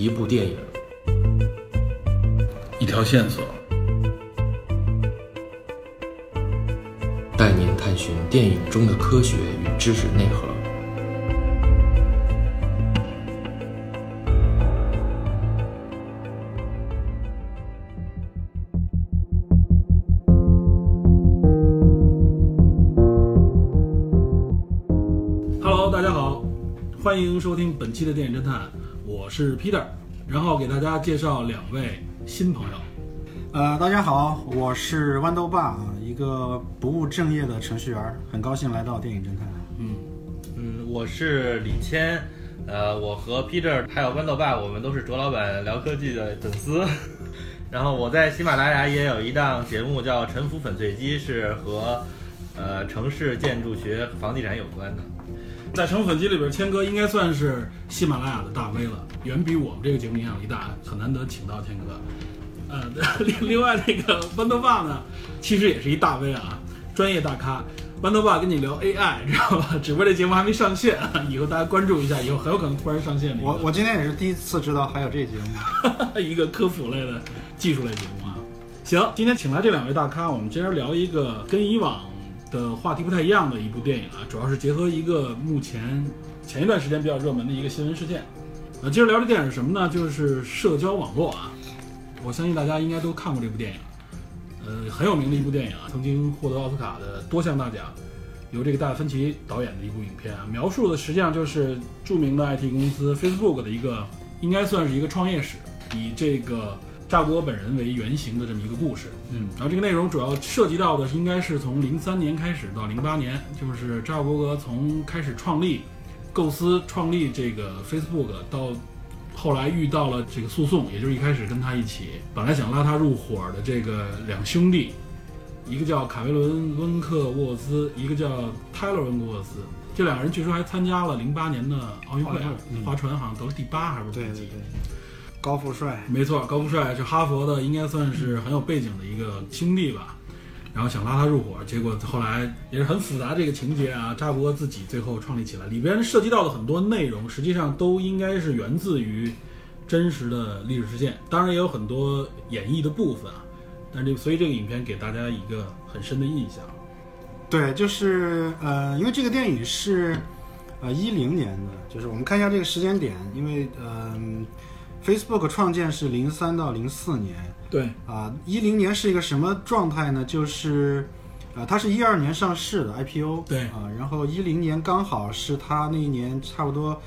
一部电影，一条线索，带您探寻电影中的科学与知识内核。Hello，大家好，欢迎收听本期的电影侦探，我是 Peter，然后给大家介绍两位新朋友。呃，大家好，我是豌豆爸啊，一个不务正业的程序员，很高兴来到电影侦探。嗯，我是李谦，呃，我和 Peter 还有豌豆爸，我们都是卓老板聊科技的粉丝。然后我在喜马拉雅也有一档节目叫《沉浮粉碎机》，是和呃城市建筑学、房地产有关的。在成粉机里边，谦哥应该算是喜马拉雅的大 V 了，远比我们这个节目影响力大，很难得请到谦哥。呃，另另外那个豌豆爸呢，其实也是一大 V 啊，专业大咖。豌豆爸跟你聊 AI，知道吧？只不过这节目还没上线，以后大家关注一下，以后很有可能突然上线。我我今天也是第一次知道还有这节目。一个科普类的技术类节目啊。行，今天请来这两位大咖，我们今儿聊一个跟以往的话题不太一样的一部电影啊，主要是结合一个目前前一段时间比较热门的一个新闻事件。呃，今儿聊这电影是什么呢？就是社交网络啊。我相信大家应该都看过这部电影，呃，很有名的一部电影啊，曾经获得奥斯卡的多项大奖。由这个戴芬奇导演的一部影片啊，描述的实际上就是著名的 IT 公司 Facebook 的一个，应该算是一个创业史，以这个扎克伯格本人为原型的这么一个故事。嗯，然后这个内容主要涉及到的应该是从零三年开始到零八年，就是扎克伯格从开始创立、构思创立这个 Facebook 到后来遇到了这个诉讼，也就是一开始跟他一起本来想拉他入伙的这个两兄弟。一个叫卡梅伦·温克沃兹，一个叫泰勒·温克沃兹。这两个人据说还参加了零八年的奥运会划船好像得了第八还是第几对对对？，高富帅。没错，高富帅是哈佛的，应该算是很有背景的一个兄弟吧。然后想拉他入伙，结果后来也是很复杂这个情节啊。扎克伯自己最后创立起来，里边涉及到的很多内容，实际上都应该是源自于真实的历史事件，当然也有很多演绎的部分啊。但这所以这个影片给大家一个很深的印象。对，就是呃，因为这个电影是呃一零年的，就是我们看一下这个时间点，因为嗯、Facebook 创建是零三到零四年对，啊，一零年是一个什么状态呢？就是呃，它是一二年上市的 IPO，对啊，然后一零年刚好是它那一年差不多。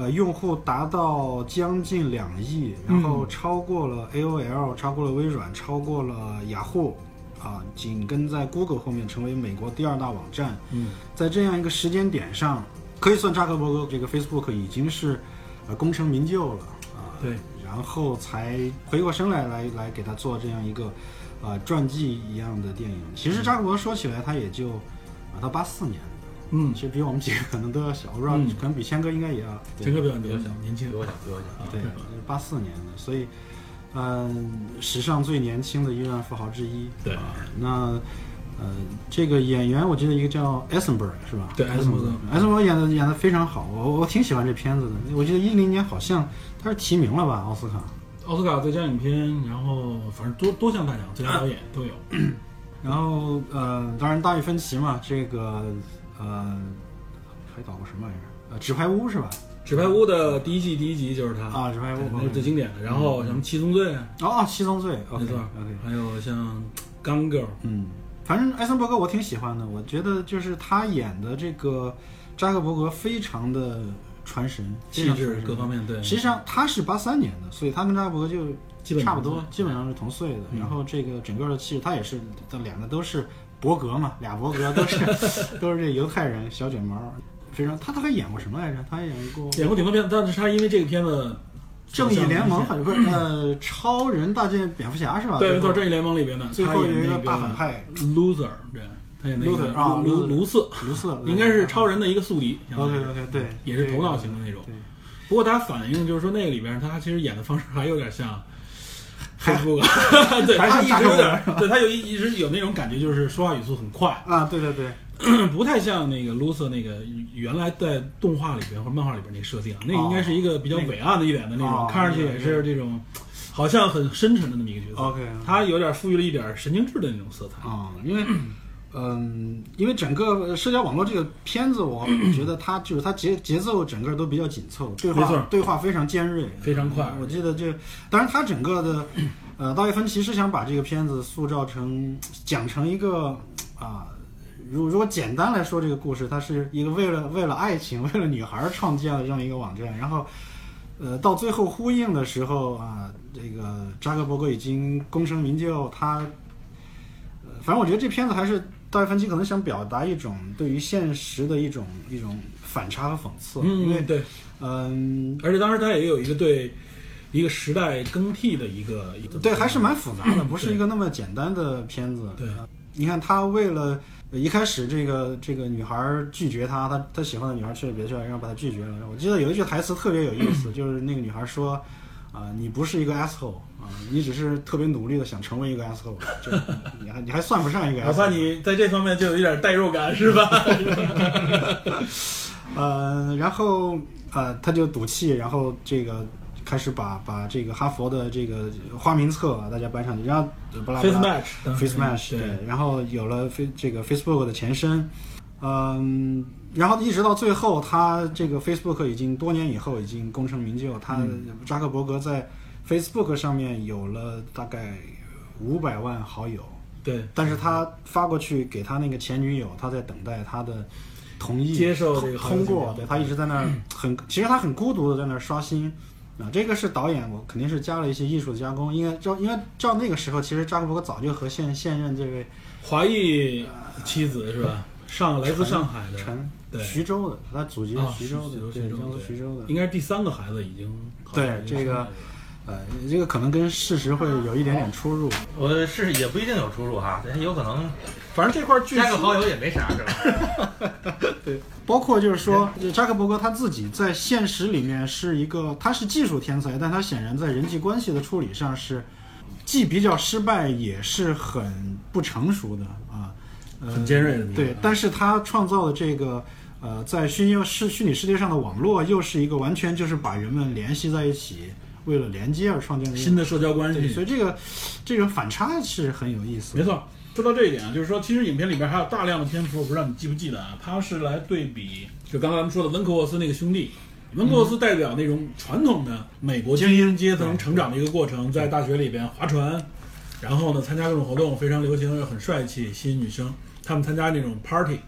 呃，用户达到将近两亿，然后超过了 AOL，、超过了微软，超过了雅虎，啊，紧跟在 Google 后面成为美国第二大网站。嗯，在这样一个时间点上，可以算扎克伯格这个 Facebook 已经是呃功成名就了啊。对，然后才回过身来来来给他做这样一个呃传记一样的电影。其实扎克伯说起来，他也就啊，他八四年的，嗯，其实比我们几个可能都要小，我不知道，嗯可能比谦哥应该也要。谦哥比较年年轻比，我小，比我小。对，八四年的，所以，嗯、史上最年轻的亿万富豪之一。对啊，那，呃，这个演员我记得一个叫 Eisenberg 是吧？对艾森伯格艾森伯格演的演的非常好，我我挺喜欢这片子的。我记得一零年好像他是提名了吧，奥斯卡。奥斯卡最佳影片，然后反正多多项大奖，最佳导演都有。然后呃，当然大卫芬奇嘛，这个呃，还导过什么玩意儿？呃，纸牌屋是吧？纸牌屋的第一季第一集就是他啊，纸牌屋对，那是最经典的。然后什么七宗罪，哦，七宗罪没错 OK。还有像《Gun Girl》，嗯，反正艾森伯格我挺喜欢的，我觉得就是他演的这个扎克伯格非常的传神，气质各方面对。实际上他是八三年的，所以他跟扎克伯格就基本差不多基本上是同岁的。嗯然后这个整个的气质，他也是，这两个都是伯格嘛，俩伯格都是 都是这犹太人小卷毛，非常他他还演过什么来着？他还演过演过挺多片子，但是他因为这个片子，正义联盟，好像不是呃超人大战蝙蝠侠是吧？对，没错，正义联盟里边的，最他演那后有一个大反派 loser，对，他演那个 Luther，啊卢卢瑟，卢瑟，应该是超人的一个宿敌。OK OK 对，也是头脑型的那种。不过他反映就是说那个里边他其实演的方式还有点像。Facebook，对还是 他一直有点，对他有一一直有那种感觉，就是说话语速很快，啊，对对对，不太像那个 Lucer 那个原来在动画里边或者漫画里边那个设定啊，那个应该是一个比较伟岸的一点的那种，哦看上去也是这种好像很深沉的那么一个角色。OK 他有点赋予了一点神经质的那种色彩。啊、因为，嗯，因为整个社交网络这个片子，我 觉得它就是它节节奏整个都比较紧凑，对话对话非常尖锐，非常快我记得这，当然它整个的，呃，道叶芬奇是想把这个片子塑造成讲成一个啊。如如果简单来说，这个故事它是一个为了为了爱情、为了女孩创建的这样一个网站，然后，呃，到最后呼应的时候啊，这个扎克伯格已经功成名就，他呃反正我觉得这片子还是道叶芬奇可能想表达一种对于现实的一种一种反差和讽刺，因为嗯，对，嗯、而且当时他也有一个对一个时代更替的一个一个对，还是蛮复杂的，不是一个那么简单的片子。对。呃你看他为了呃一开始这个这个女孩儿拒绝他，他他喜欢的女孩去了别校，然后把他拒绝了。我记得有一句台词特别有意思，就是那个女孩说。啊、你不是一个 asshole 啊、你只是特别努力的想成为一个 asshole，就你还你还算不上一个 asshole。哪怕你在这方面就有一点代入感，是吧？呃，然后呃，他就赌气，然后这个开始把把这个哈佛的这个花名册啊大家搬上去，然后巴拉巴 Face 拉 Face Match 对。对，然后有了 Face 这个 Facebook 的前身，嗯，然后一直到最后，他这个 Facebook 已经多年以后已经功成名就，他嗯。扎克伯格在 Facebook 上面有了大概五百万好友，对，但是他发过去给他那个前女友，他在等待他的同意接受这个通过，对他一直在那儿很，其实他很孤独的在那儿刷新。啊，这个是导演，我肯定是加了一些艺术的加工。应该照，因为照那个时候，其实扎克伯格早就和现现任这位华裔妻子是吧？上来自上海的，陈对徐州的，他祖籍徐州的，对，江苏徐州的。应该是第三个孩子已经对这个呃，这个可能跟事实会有一点点出入。我是也不一定有出入哈，有可能反正这块剧加个好友也没啥，是吧？对包括就是说，这扎克伯格他自己在现实里面是一个，他是技术天才，但他显然在人际关系的处理上是既比较失败，也是很不成熟的啊，呃、很尖锐的对，但是他创造的这个呃，在虚拟世虚拟世界上的网络，又是一个完全就是把人们联系在一起，为了连接而创建的一个新的社交关，系所。以这个这种反差是很有意思。没错，说到这一点啊，就是说，其实影片里边还有大量的篇幅，我不知道你记不记得啊？它是来对比，就刚才咱们说的温克沃斯那个兄弟。温克沃斯代表那种传统的美国精英阶层成长的一个过程，在大学里边划船，然后呢参加各种活动，非常流行，又很帅气，吸引女生。他们参加那种 party，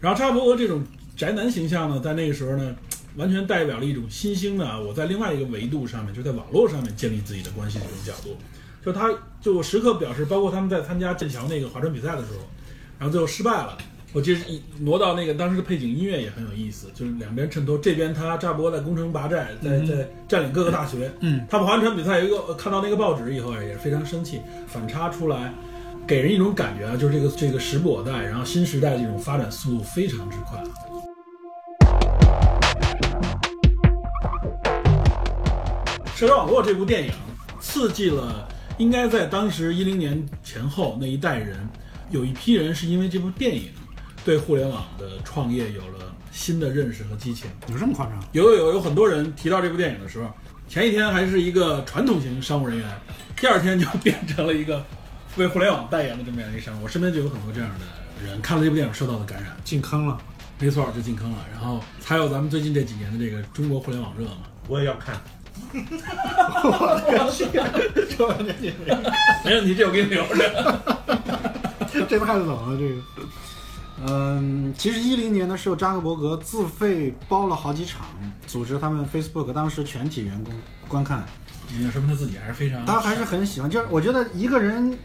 然后扎克伯格这种宅男形象呢，在那个时候呢，完全代表了一种新兴的啊，我在另外一个维度上面，就在网络上面建立自己的关系的这种角度。就他就时刻表示，包括他们在参加剑桥那个划船比赛的时候，然后最后失败了。我记得一挪到那个当时的背景音乐也很有意思，就是两边衬托，这边他扎波在攻城拔寨，在在占领各个大学，嗯，他们划船比赛有一个呃看到那个报纸以后也是非常生气，反差出来，给人一种感觉啊，就是这个这个时不我待，然后新时代这种发展速度非常之快。社交网络这部电影刺激了，应该在当时一零年前后那一代人，有一批人是因为这部电影对互联网的创业有了新的认识和激情。有这么夸张？有有有很多人提到这部电影的时候，前一天还是一个传统型商务人员，第二天就变成了一个为互联网代言的这么样一个商务。我身边就有很多这样的人，看了这部电影受到的感染，进坑了。没错，就进坑了。然后还有咱们最近这几年的这个中国互联网热嘛，我也要看。没问题，这我给你留着。这太冷了，这个。嗯，其实一零年的时候，扎克伯格自费包了好几场，组织他们 Facebook 当时全体员工观看，你说明他自己还是非常，他还是很喜欢。就是我觉得一个人，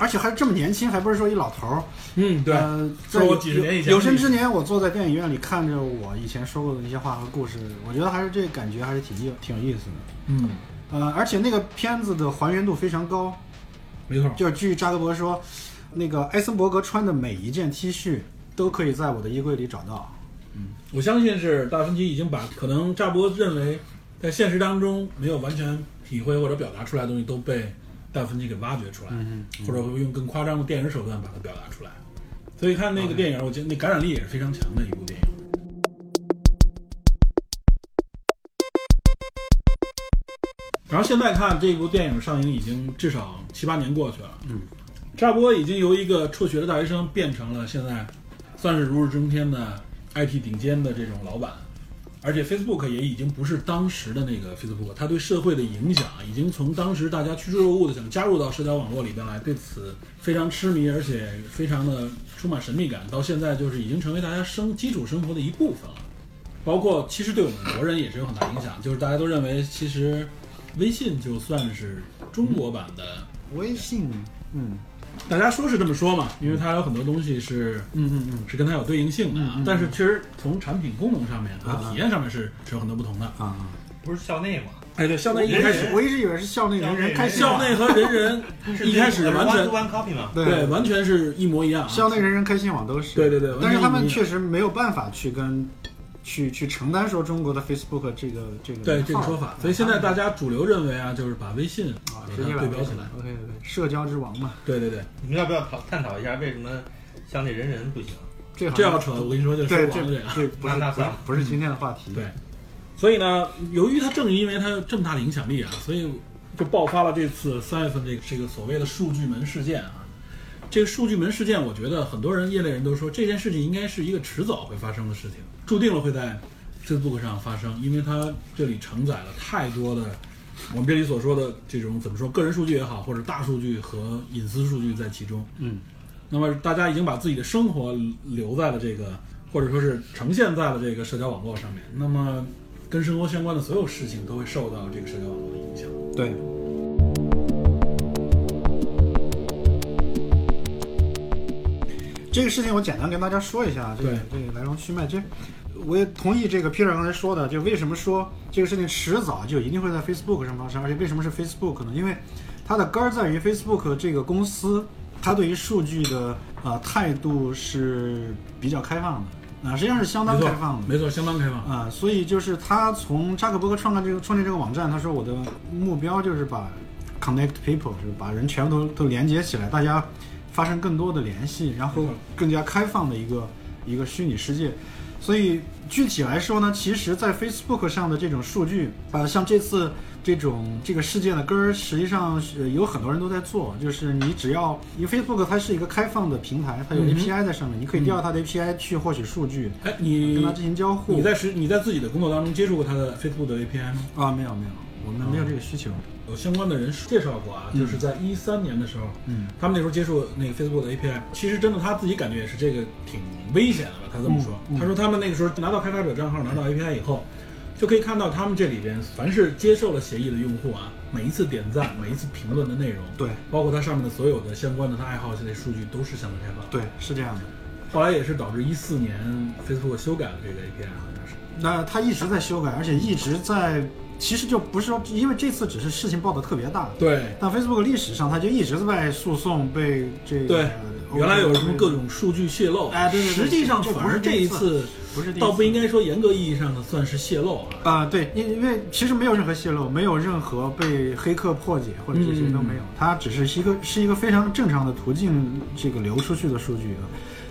而且还这么年轻，还不是说一老头儿。嗯，对，呃，是我几十年以前有有生之年，我坐在电影院里看着我以前说过的那些话和故事，我觉得还是这感觉还是挺有挺有意思的。嗯，呃，而且那个片子的还原度非常高，没错，就是据扎克伯格说，那个艾森伯格穿的每一件 T 恤都可以在我的衣柜里找到。嗯我相信是达芬奇已经把可能扎伯认为在现实当中没有完全体会或者表达出来的东西都被达芬奇给挖掘出来，嗯或者会用更夸张的电影手段把它表达出来。所以看那个电影，我觉得那感染力也是非常强的一部电影。然后现在看这部电影上映已经至少七八年过去了，嗯，扎波已经由一个辍学的大学生变成了现在算是如日中天的 IT 顶尖的这种老板，而且 Facebook 也已经不是当时的那个 Facebook，它对社会的影响已经从当时大家趋之若鹜的想加入到社交网络里边来，对此非常痴迷，而且非常的充满神秘感，到现在就是已经成为大家生基础生活的一部分了。包括其实对我们国人也是有很大影响，就是大家都认为其实微信就算是中国版的，微信，嗯大家说是这么说嘛，因为它有很多东西是嗯嗯嗯，是跟它有对应性的，啊嗯嗯但是其实从产品功能上面和体验上面是是有很多不同的。啊啊，不是校内吗？哎，对，校内一开始我一直以为是校内人人开心网，校内和人人一开始完全 one copy 嘛。对完全是一模一样啊。校内人人开心网都是，对对对但是他们确实没有办法去跟去去承担说中国的 Facebook 这个这个对这个说法，所以现在大家主流认为啊，就是把微信啊直接把对标起来。OK OK，社交之王嘛，对对对，你们要不要讨探讨一下为什么像那人人不行？这好这要扯，我跟你说，就对说王了这这不是不是那那算了不是今天的话题，对，所以呢，由于它正因为它有这么大的影响力啊，所以就爆发了这次三月份这个这个所谓的数据门事件啊。这个数据门事件，我觉得很多人业内人都说这件事情应该是一个迟早会发生的事情，注定了会在 Facebook 上发生，因为它这里承载了太多的我们这里所说的这种怎么说个人数据也好，或者大数据和隐私数据在其中。嗯，那么大家已经把自己的生活留在了这个，或者说是呈现在了这个社交网络上面。那么跟生活相关的所有事情都会受到这个社交网络的影响。对。这个事情我简单跟大家说一下，这个这个来龙去脉。这我也同意这个 Peter 刚才说的，就为什么说这个事情迟早就一定会在 Facebook 上发生，而且为什么是 Facebook 呢？因为它的根儿在于 Facebook 这个公司，它对于数据的呃态度是比较开放的，啊、实际上是相当开放的。没错，相当开放。啊、所以就是他从扎克伯格创办这个创建这个网站，他说我的目标就是把 connect people，就是把人全部都都连接起来，大家发生更多的联系，然后更加开放的一个一个虚拟世界。所以具体来说呢，其实，在 Facebook 上的这种数据，呃，像这次这种这个事件的根儿，实际上是有很多人都在做，就是你只要因为 Facebook 它是一个开放的平台，它有 API 在上面，你可以调它的 API 去获取数据，哎，你跟它进行交互。你在实你在自己的工作当中接触过它的 Facebook 的 API 吗？啊，没有没有，我们没有这个需求。有相关的人介绍过啊，就是在一三年的时候，嗯，他们那时候接触那个 Facebook 的 API，其实真的他自己感觉也是这个挺危险的吧？他这么说，嗯嗯他说他们那个时候拿到开发者账号，拿到 API 以后，就可以看到他们这里边凡是接受了协议的用户啊，每一次点赞、每一次评论的内容，对包括它上面的所有的相关的他爱好这类数据都是相对开放。，对，是这样的。后来也是导致一四年 Facebook 修改了这个 API，好像是。那他一直在修改，而且一直在，其实就不是说，因为这次只是事情报的特别大，对。但 Facebook 历史上它就一直在诉讼，被这个对，原来有什么各种数据泄露，哎对对对实际上这反而这一次不是倒不应该说严格意义上的算是泄露啊。啊、对，因因为其实没有任何泄露，没有任何被黑客破解或者这些都没有，它只是一个是一个非常正常的途径，这个流出去的数据啊。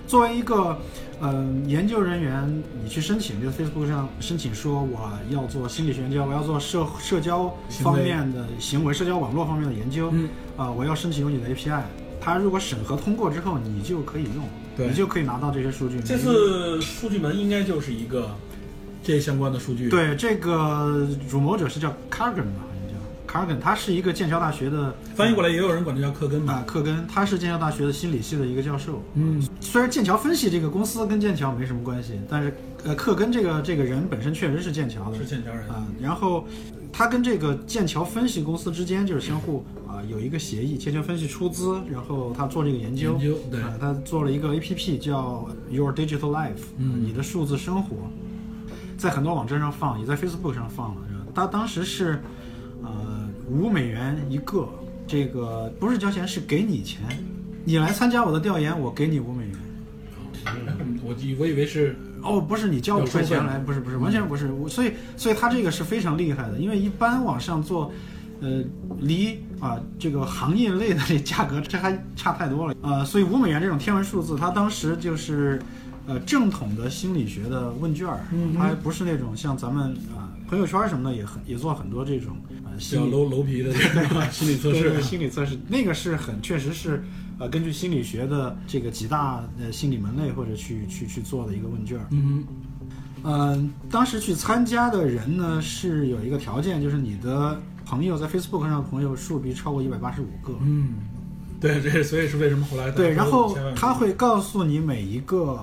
作为一个呃研究人员，你去申请，就 Facebook 上申请说我要做心理学研究，我要做社社交方面的行为、社交网络方面的研究，嗯啊、我要申请用你的 API，它如果审核通过之后，你就可以用，对你就可以拿到这些数据。这次数据门应该就是一个这相关的数据。，对，这个主谋者是叫 Cargan 吧，好像叫 Cargan，他是一个剑桥大学的翻译过来也有人管他叫克根啊。克根，他是剑桥大学的心理系的一个教授。嗯，虽然剑桥分析这个公司跟剑桥没什么关系，但是呃，克根这个这个人本身确实是剑桥的，是剑桥人啊。然后他跟这个剑桥分析公司之间就是相互啊有一个协议，剑桥分析出资，然后他做这个研究，研究对啊，他做了一个 A P P 叫 Your Digital Life，嗯你的数字生活，在很多网站上放，也在 Facebook 上放了。他当时是呃五美元一个，这个不是交钱，是给你钱，你来参加我的调研，我给你五美元。我以我以为是哦，不是你交五块钱来，不是不是，完全不是。我所以所以他这个是非常厉害的，因为一般网上做呃，离啊这个行业类的这价格这还差太多了。呃，所以五美元这种天文数字，它当时就是呃正统的心理学的问卷儿，嗯它还不是那种像咱们啊、朋友圈什么的也很也做很多这种呃比心理楼楼皮的 心理测试心理测试那个是很确实是呃根据心理学的这个几大呃心理门类或者去去去做的一个问卷儿。嗯嗯、当时去参加的人呢是有一个条件，就是你的朋友在 Facebook 上的朋友数必超过一百八十五个。嗯，对，这所以是为什么后来对，然后他会告诉你每一个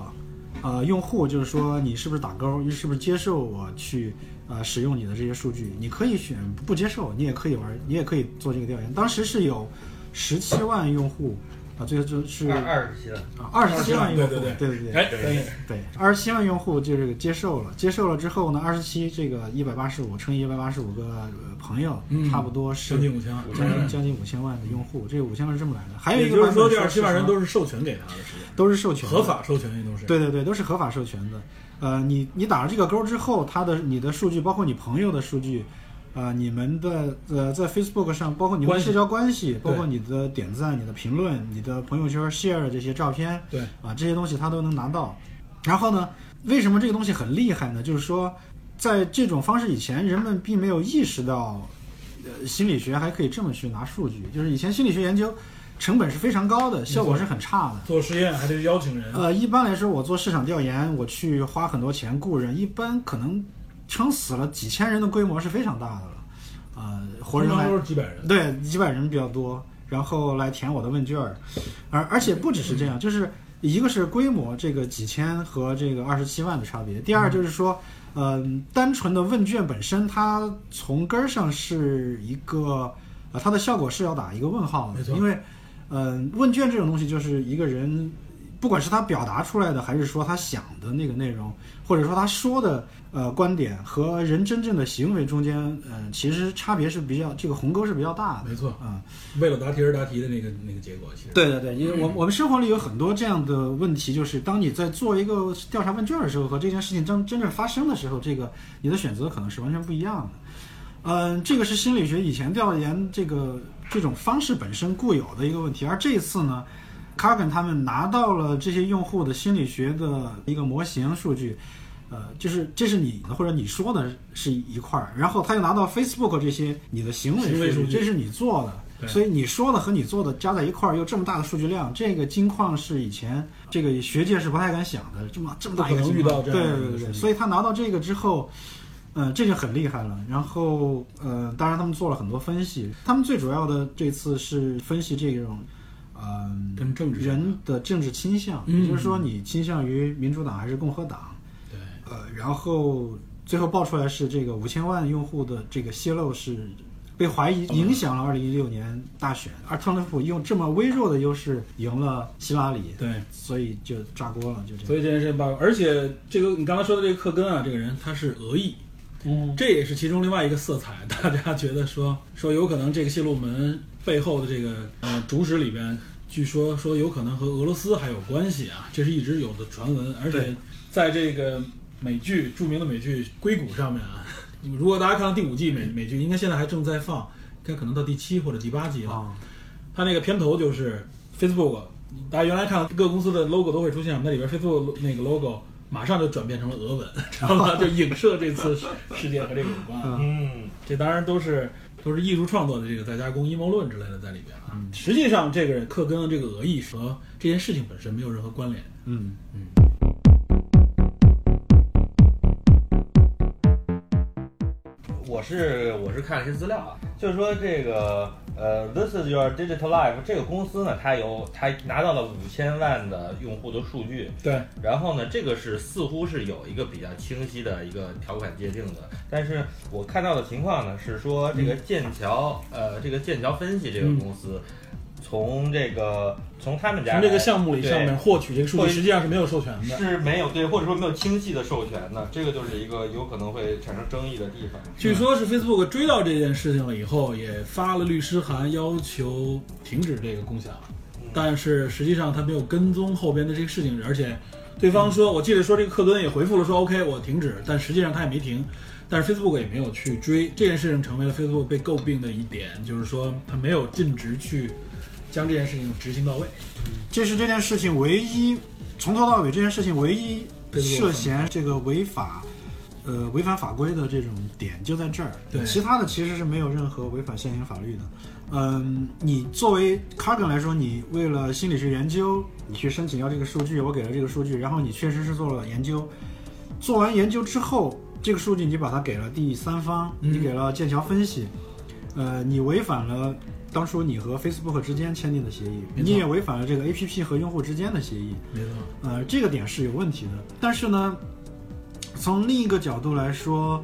呃用户，就是说你是不是打勾，你是不是接受我去呃使用你的这些数据。你可以选不接受，你也可以玩，你也可以做这个调研。当时是有十七万用户啊，最后就是二二十七了，啊二十七万用户，对对对对哎，可以，对，二十七万用户就这个接受了，接受了之后呢，二十七这个一百八十五乘以一百八十五个呃朋友，嗯差不多是将近五千万，将近将近五千万的用户，这个五千万是这么来的。还有一个就是说，这二十七万人都是授权给他的，实际上都是授权合法授权也都是。对对对，都是合法授权的。呃，你你打了这个勾之后，他的你的数据，包括你朋友的数据，呃，你们的呃在 Facebook 上，包括你们的社交关系，包括你的点赞、你的评论、你的朋友圈 share 的这些照片，对啊，这些东西他都能拿到。然后呢，为什么这个东西很厉害呢？就是说，在这种方式以前，人们并没有意识到，呃，心理学还可以这么去拿数据。就是以前心理学研究成本是非常高的，效果是很差的。做实验还得邀请人，呃，一般来说，我做市场调研，我去花很多钱雇人，一般可能撑死了几千人的规模是非常大的了。呃，活人来都是几百人。对几百人比较多，然后来填我的问卷儿，而而且不只是这样，就是一个是规模这个几千和这个二十七万的差别，第二就是说，嗯、单纯的问卷本身，它从根儿上是一个，呃，它的效果是要打一个问号的，因为，嗯、问卷这种东西就是一个人。不管是他表达出来的，还是说他想的那个内容，或者说他说的呃观点和人真正的行为中间，呃，其实差别是比较这个鸿沟是比较大的。没错，啊、为了答题而答题的那个那个结果，其实对对对，因为我我们生活里有很多这样的问题，就是当你在做一个调查问卷的时候，和这件事情真真正发生的时候，这个你的选择可能是完全不一样的。嗯，这个是心理学以前调研这个这种方式本身固有的一个问题，而这一次呢，卡根他们拿到了这些用户的心理学的一个模型数据，呃，就是这是你的或者你说的是一块儿，然后他又拿到 Facebook 这些你的行为数据，这是你做的。对。所以你说的和你做的加在一块儿，又这么大的数据量，这个金矿是以前这个学界是不太敢想的，这么这么大一个遇到这对对对所以他拿到这个之后，呃，这就很厉害了。然后呃，当然他们做了很多分析，他们最主要的这次是分析这种，嗯、跟政治人的政治倾向，嗯也就是说你倾向于民主党还是共和党，对。呃，然后最后爆出来是这个五千万用户的这个泄露是被怀疑影响了二零一六年大选，而特朗普用这么微弱的优势赢了希拉里，对，所以就炸锅了，就这样。所以这件事情爆，而且这个你刚才说的这个克根啊，这个人他是俄裔，嗯，这也是其中另外一个色彩。大家觉得说说有可能这个泄露门背后的这个呃主使里边，据说说有可能和俄罗斯还有关系啊，这是一直有的传闻。而且在这个美剧著名的美剧《硅谷》上面啊，如果大家看到第五季美美剧，应该现在还正在放，应该可能到第七或者第八集了。啊，它那个片头就是 Facebook，大家原来看各个公司的 logo 都会出现，那里边 Facebook 那个 logo 马上就转变成了俄文，知道吗？就影射这次事件 和这个有关。嗯嗯，这当然都是都是艺术创作的这个再加工阴谋论之类的在里边啊。实际上，这个克根的这个俄裔和这件事情本身没有任何关联。嗯嗯我是我是看了一些资料啊，就是说这个呃，This is your digital life 这个公司呢，它有它拿到了五千万的用户的数据，对，然后呢，这个是似乎是有一个比较清晰的一个条款界定的，但是我看到的情况呢是说这个剑桥呃这个剑桥分析这个公司。从这个从他们家从这个项目里上面获取这个数据，实际上是没有授权的。是没有对，或者说没有清晰的授权的，这个就是一个有可能会产生争议的地方。据说是 Facebook 追到这件事情了以后，也发了律师函要求停止这个共享，但是实际上他没有跟踪后边的这个事情，而且对方说，我记得说这个克敦也回复了说 OK，我停止，但实际上他也没停，但是 Facebook 也没有去追这件事情，成为了 Facebook 被诟病的一点，就是说他没有尽职去将这件事情执行到位。这是这件事情唯一从头到尾这件事情唯一涉嫌这个违法，呃，违反法规的这种点就在这儿。对其他的其实是没有任何违反现行法律的。嗯，你作为 Kagan 来说，你为了心理学研究，你去申请要这个数据，我给了这个数据，然后你确实是做了研究，做完研究之后，这个数据你把它给了第三方，嗯你给了剑桥分析，呃，你违反了当初你和 Facebook 之间签订的协议，你也违反了这个 APP 和用户之间的协议，没错，呃，这个点是有问题的。但是呢，从另一个角度来说，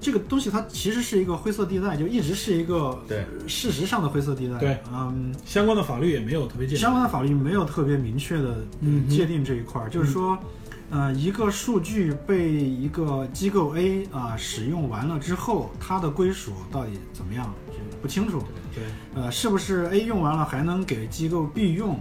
这个东西它其实是一个灰色地带，就一直是一个对事实上的灰色地带。对，嗯，相关的法律也没有特别界定。相关的法律没有特别明确的嗯界定这一块儿，就是说，呃，一个数据被一个机构 A 啊、使用完了之后，它的归属到底怎么样，不清楚。对，呃，是不是 A 用完了还能给机构 B 用？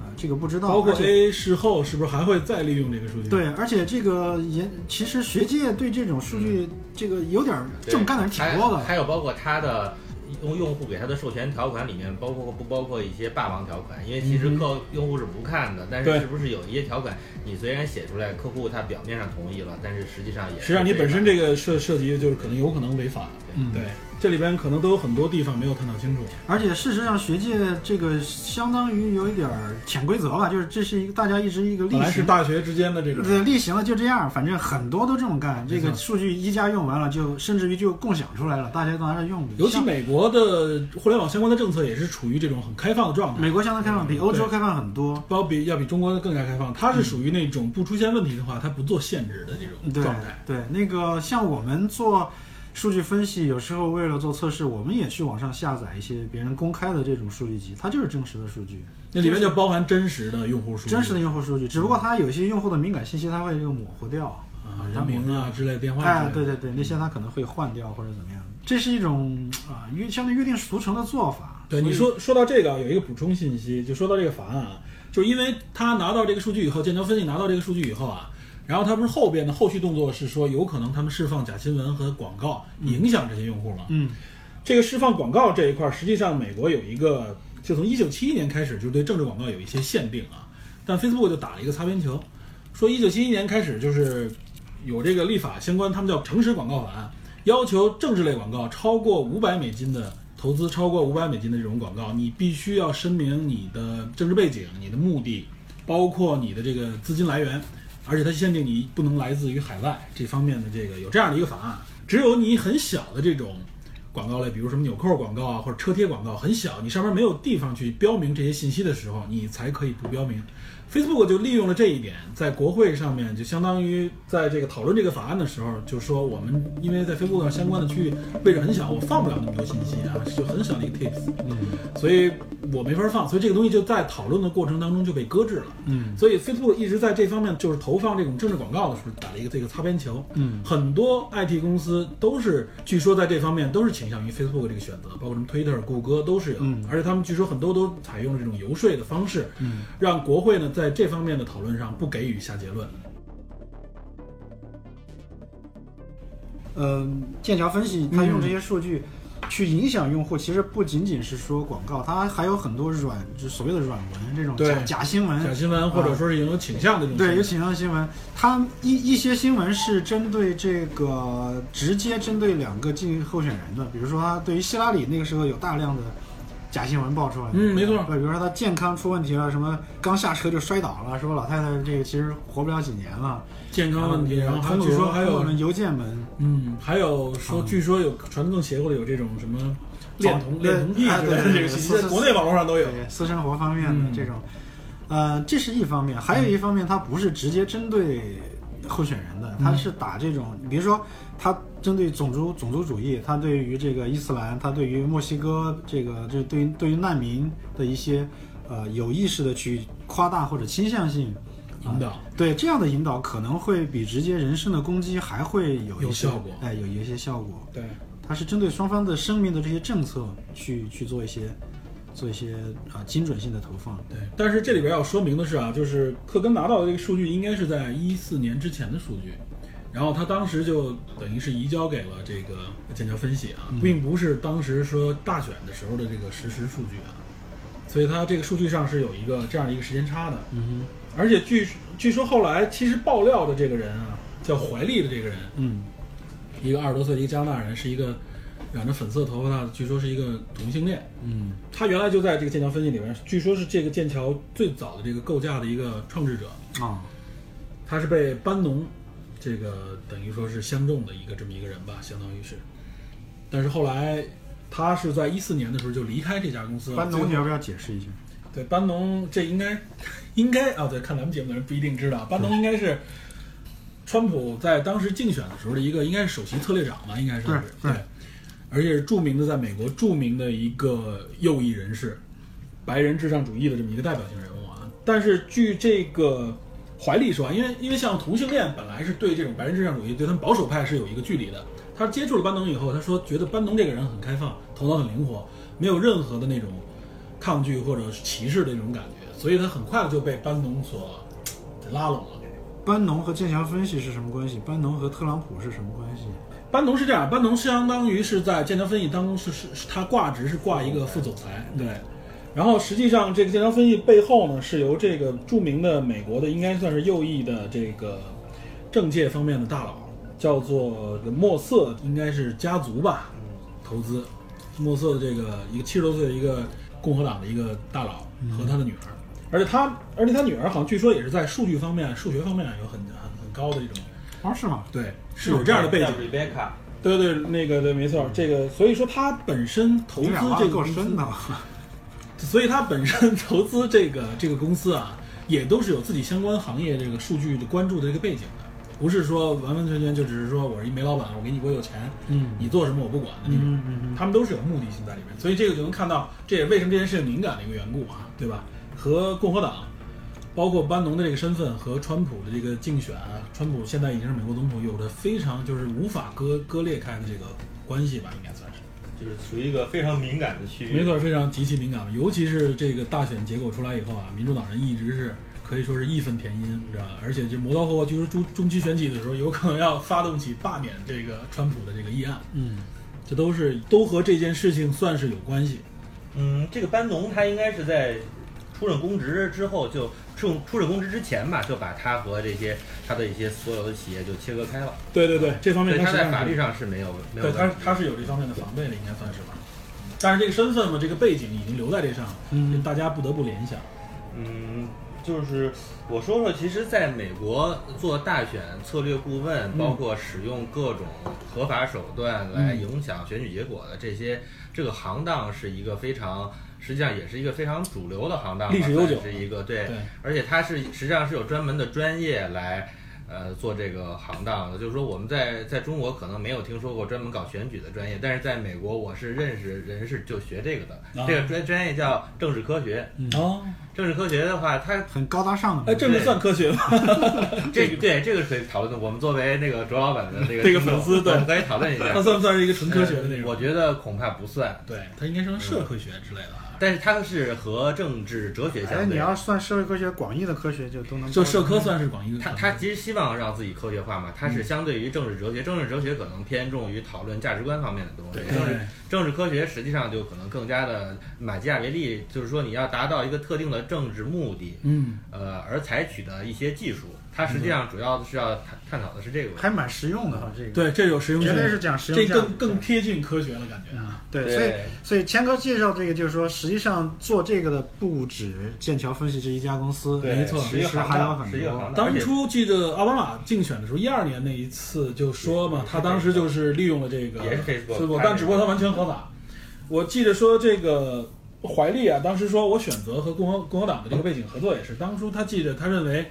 呃，这个不知道。包括 A 事后是不是还会再利用这个数据？，对，而且这个也，其实学界对这种数据，这个有点儿这么干的人挺多的。还还有包括它的用用户给他的授权条款里面，包括不包括一些霸王条款？因为其实嗯客用户是不看的，但是是不是有一些条款，你虽然写出来，客户他表面上同意了，但是实际上也实际上你本身这这个涉涉及的就是可能有可能违法。嗯对，这里边可能都有很多地方没有探讨清楚。而且事实上，学界这个相当于有一点儿潜规则吧，就是这是一个大家一直一个例本来是。大学之间的这个，对，例行了就这样，反正很多都这么干。这个数据一家用完了就，甚至于就共享出来了，大家都拿着用。像尤其美国的互联网相关的政策也是处于这种很开放的状态。美国相当开放，比欧洲开放很多。包比要比中国更加开放，它是属于那种不出现问题的话，它不做限制的这种状态。对，那个像我们做数据分析，有时候为了做测试，我们也去网上下载一些别人公开的这种数据集，它就是真实的数据，那里面就包含真实的用户数据、真实的用户数据，只不过它有些用户的敏感信息，它会这个模糊掉。啊人名啊之类、电话之哎，对对对，那些它可能会换掉或者怎么样，这是一种啊约相对约定俗成的做法。对，你说说到这个，有一个补充信息，就说到这个法案啊，就是因为他拿到这个数据以后，剑桥分析拿到这个数据以后啊，然后他不是后边的后续动作是说，有可能他们释放假新闻和广告影响这些用户了？嗯。这个释放广告这一块儿，实际上美国有一个，就从一九七一年开始就对政治广告有一些限定啊，但 Facebook 就打了一个擦边球，说一九七一年开始就是有这个立法相关，他们叫诚实广告法案，要求政治类广告超过五百美金的投资，超过五百美金的这种广告，你必须要声明你的政治背景、你的目的，包括你的这个资金来源，而且它限定你不能来自于海外这方面的这个有这样的一个法案，只有你很小的这种。广告类，比如什么纽扣广告啊，或者车贴广告，很小，你上面没有地方去标明这些信息的时候，你才可以不标明。Facebook 就利用了这一点，在国会上面就相当于在这个讨论这个法案的时候，就说我们因为在 Facebook 上相关的区域位置很小，我放不了那么多信息啊，就很小的一个 tips，嗯所以我没法放，所以这个东西就在讨论的过程当中就被搁置了。嗯所以 Facebook 一直在这方面就是投放这种政治广告的时候打了一个这个擦边球。嗯很多 IT 公司都是据说在这方面都是倾向于 Facebook 这个选择，包括什么 Twitter、谷歌都是有，嗯而且他们据说很多都采用了这种游说的方式，嗯让国会呢在这方面的讨论上不给予下结论。嗯，剑桥分析它嗯用这些数据去影响用户，其实不仅仅是说广告，它还有很多软，就所谓的软文这种对假假新闻，假新闻或者说是有倾向的这种对，有新倾向的新闻，它一一些新闻是针对这个直接针对两个竞候选人的，比如说他对于希拉里那个时候有大量的假新闻爆出来，嗯没错。对，比如说他健康出问题了，什么刚下车就摔倒了，说老太太这个其实活不了几年了，健康问题，然后还通据说还有邮件门，嗯，还有说，啊。据说有传得更邪乎的有这种什么恋童对恋童癖哎之类的这个信息，在国内网络上都有。对私生活方面的嗯。这种，呃，这是一方面，还有一方面，它不是直接针对候选人的，它是打这种，比如说，它针对种族种族主义，他对于这个伊斯兰，他对于墨西哥这个，就是对于对于难民的一些呃有意识的去夸大或者倾向性。引导对这样的引导可能会比直接人身的攻击还会有一些有效果哎，有有一些效果。对，它是针对双方的生命的这些政策去去做一些做一些啊、精准性的投放。对，但是这里边要说明的是啊，就是克根拿到的这个数据应该是在一四年之前的数据，然后他当时就等于是移交给了这个剑桥分析啊，并不是当时说大选的时候的这个实时数据啊，所以它这个数据上是有一个这样的一个时间差的。嗯而且据据说后来其实爆料的这个人啊，叫怀利的这个人，嗯。一个二十多岁的一个加拿大人，是一个染着粉色头发的，据说是一个同性恋。嗯。他原来就在这个剑桥分析里面，据说是这个剑桥最早的这个构架的一个创制者，啊。他是被班农这个等于说是相中的一个这么一个人吧，相当于是。但是后来他是在一四年的时候就离开这家公司了。班农，你要不要解释一下？对班农，这应该 应该啊，对，看咱们节目的人不一定知道，班农应该是川普在当时竞选的时候的一个，应该是首席策略长吧，应该是对对而且是著名的在美国著名的一个右翼人士，白人至上主义的这么一个代表性人物啊。但是据这个怀利说啊，因为因为像同性恋本来是对这种白人至上主义对他们保守派是有一个距离的。他接触了班农以后，他说觉得班农这个人很开放，头脑很灵活，没有任何的那种抗拒或者是歧视的那种感觉，所以他很快就被班农所拉拢了。班农和剑桥分析是什么关系？班农和特朗普是什么关系？班农是这样，班农相当于是在剑桥分析当中是是是他挂职是挂一个副总裁，对。然后实际上这个剑桥分析背后呢，是由这个著名的美国的应该算是右翼的这个政界方面的大佬，叫做莫瑟，应该是家族吧，投资。莫瑟的这个一个七十多岁的一个共和党的一个大佬和他的女儿，而且他而且他女儿好像据说也是在数据方面、数学方面有很很很高的一种，哦，是吗？对，是有这样的背景。对对，那个对，没错，这个所以说他本身投资这个公司深的。所以他本身投资这个这个公司啊，也都是有自己相关行业这个数据的关注的这个背景的，不是说完完全全就只是说我是一煤老板，我给你我有钱，嗯你做什么我不管的那种，嗯嗯嗯他们都是有目的性在里面，所以这个就能看到，这也为什么这件事情敏感的一个缘故啊，对吧？和共和党，包括班农的这个身份和川普的这个竞选啊，川普现在已经是美国总统，有着非常就是无法割割裂开的这个关系吧，应该算是。就是处于一个非常敏感的区域。没错，非常极其敏感，尤其是这个大选结果出来以后啊，民主党人一直是可以说是义愤填膺，你知道吧？而且这磨刀霍霍，就是中中期选举的时候，有可能要发动起罢免这个川普的这个议案，嗯，这都是都和这件事情算是有关系。嗯，这个班农他应该是在出任公职之后就出出任公职之前吧，就把他和这些他的一些所有的企业就切割开了。对对对，这方面所以他在法律上是没有没有对他他是有这方面的防备的，应该算是吧。但是这个身份嘛，这个背景已经留在这上了，嗯大家不得不联想。嗯，就是我说说，其实在美国做大选策略顾问，嗯包括使用各种合法手段来影响选举结果的这些，这个行当是一个非常。实际上也是一个非常主流的行当吧，历史悠久算是一个对，对而且它是实际上是有专门的专业来呃做这个行当的。就是说我们在在中国可能没有听说过专门搞选举的专业，但是在美国我是认识人是就学这个的，啊这个专专业叫政治科学。哦，政治科学的话，它很高大上的。哎，这个算科学吗？这个对这个可以讨论的。我们作为那个卓老板的那个 这个粉丝对我们可以讨论一下它。算不算是一个纯科学的那种？呃我觉得恐怕不算，对，它应该是社会学之类的啊。但是它是和政治哲学哎，相对。你要算社会科学广义的科学，就都能。就社科算是广义的。他他其实希望让自己科学化嘛，他是相对于政治哲学，政治哲学可能偏重于讨论价值观方面的东西，对政治政治科学实际上就可能更加的马基雅维利，就是说你要达到一个特定的政治目的，嗯，呃，而采取的一些技术，它实际上主要是要探探讨的是这个问题。还蛮实用的哈，这个。对，这有实用性，绝对是讲实用这更更贴近科学了，感觉啊。对，对所以所以谦哥介绍这个，就是说，实际上做这个的不止剑桥分析这一家公司，没错其实还有很多。当。初记得奥巴马竞选的时候，一二年那一次就说嘛，他当时就是利用了这个也是 Facebook 我但只不过他完全合法。我记得说这个怀利啊，当时说我选择和共和共和党的这个背景合作，也是当初他记得他认为。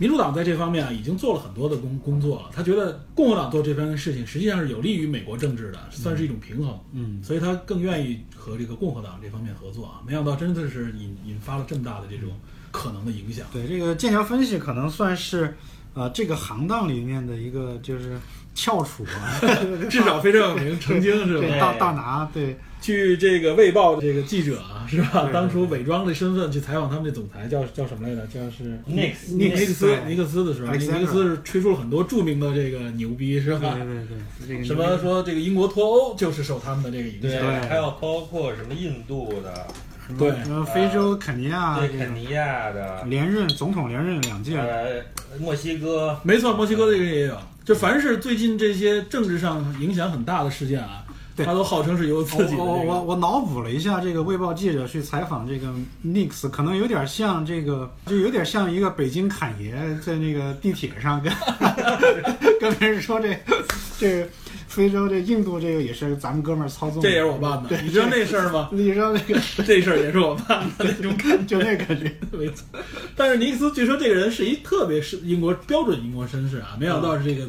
民主党在这方面啊，已经做了很多的工工作了。他觉得共和党做这番事情，实际上是有利于美国政治的，算是一种平衡。嗯，所以他更愿意和这个共和党这方面合作啊。没想到真的是引引发了这么大的这种可能的影响。对这个剑桥分析可能算是呃这个行当里面的一个就是翘楚啊，至少非常有名，曾经是吧？大大拿，对。据这个《卫报》这个记者啊，是吧？当初伪装的身份去采访他们的总裁叫叫什么来着？叫是尼克尼尼克斯尼克斯的时候，尼克斯是吹出了很多著名的这个牛逼，是吧？对对，对。什么说这个英国脱欧就是受他们的这个影，响，还有包括什么印度的，对什么非洲肯尼亚对，肯尼亚的，连任总统连任两届，呃，墨西哥，没错，墨西哥这个也有。就凡是最近这些政治上影响很大的事件啊，对他都号称是由自己的这个。我我我我脑补了一下，这个卫报记者去采访这个 Nix，可能有点像这个，就有点像一个北京侃爷在那个地铁上跟 跟别人说这这个非洲这印度这个也是咱们哥们儿操纵，这也是我办的，对，你知道那事儿吗？你知道那个 这事儿也是我办的那种感觉。就那感觉，没错，但是尼克斯据说这个人是一特别是英国标准英国绅士啊，没想到是这个、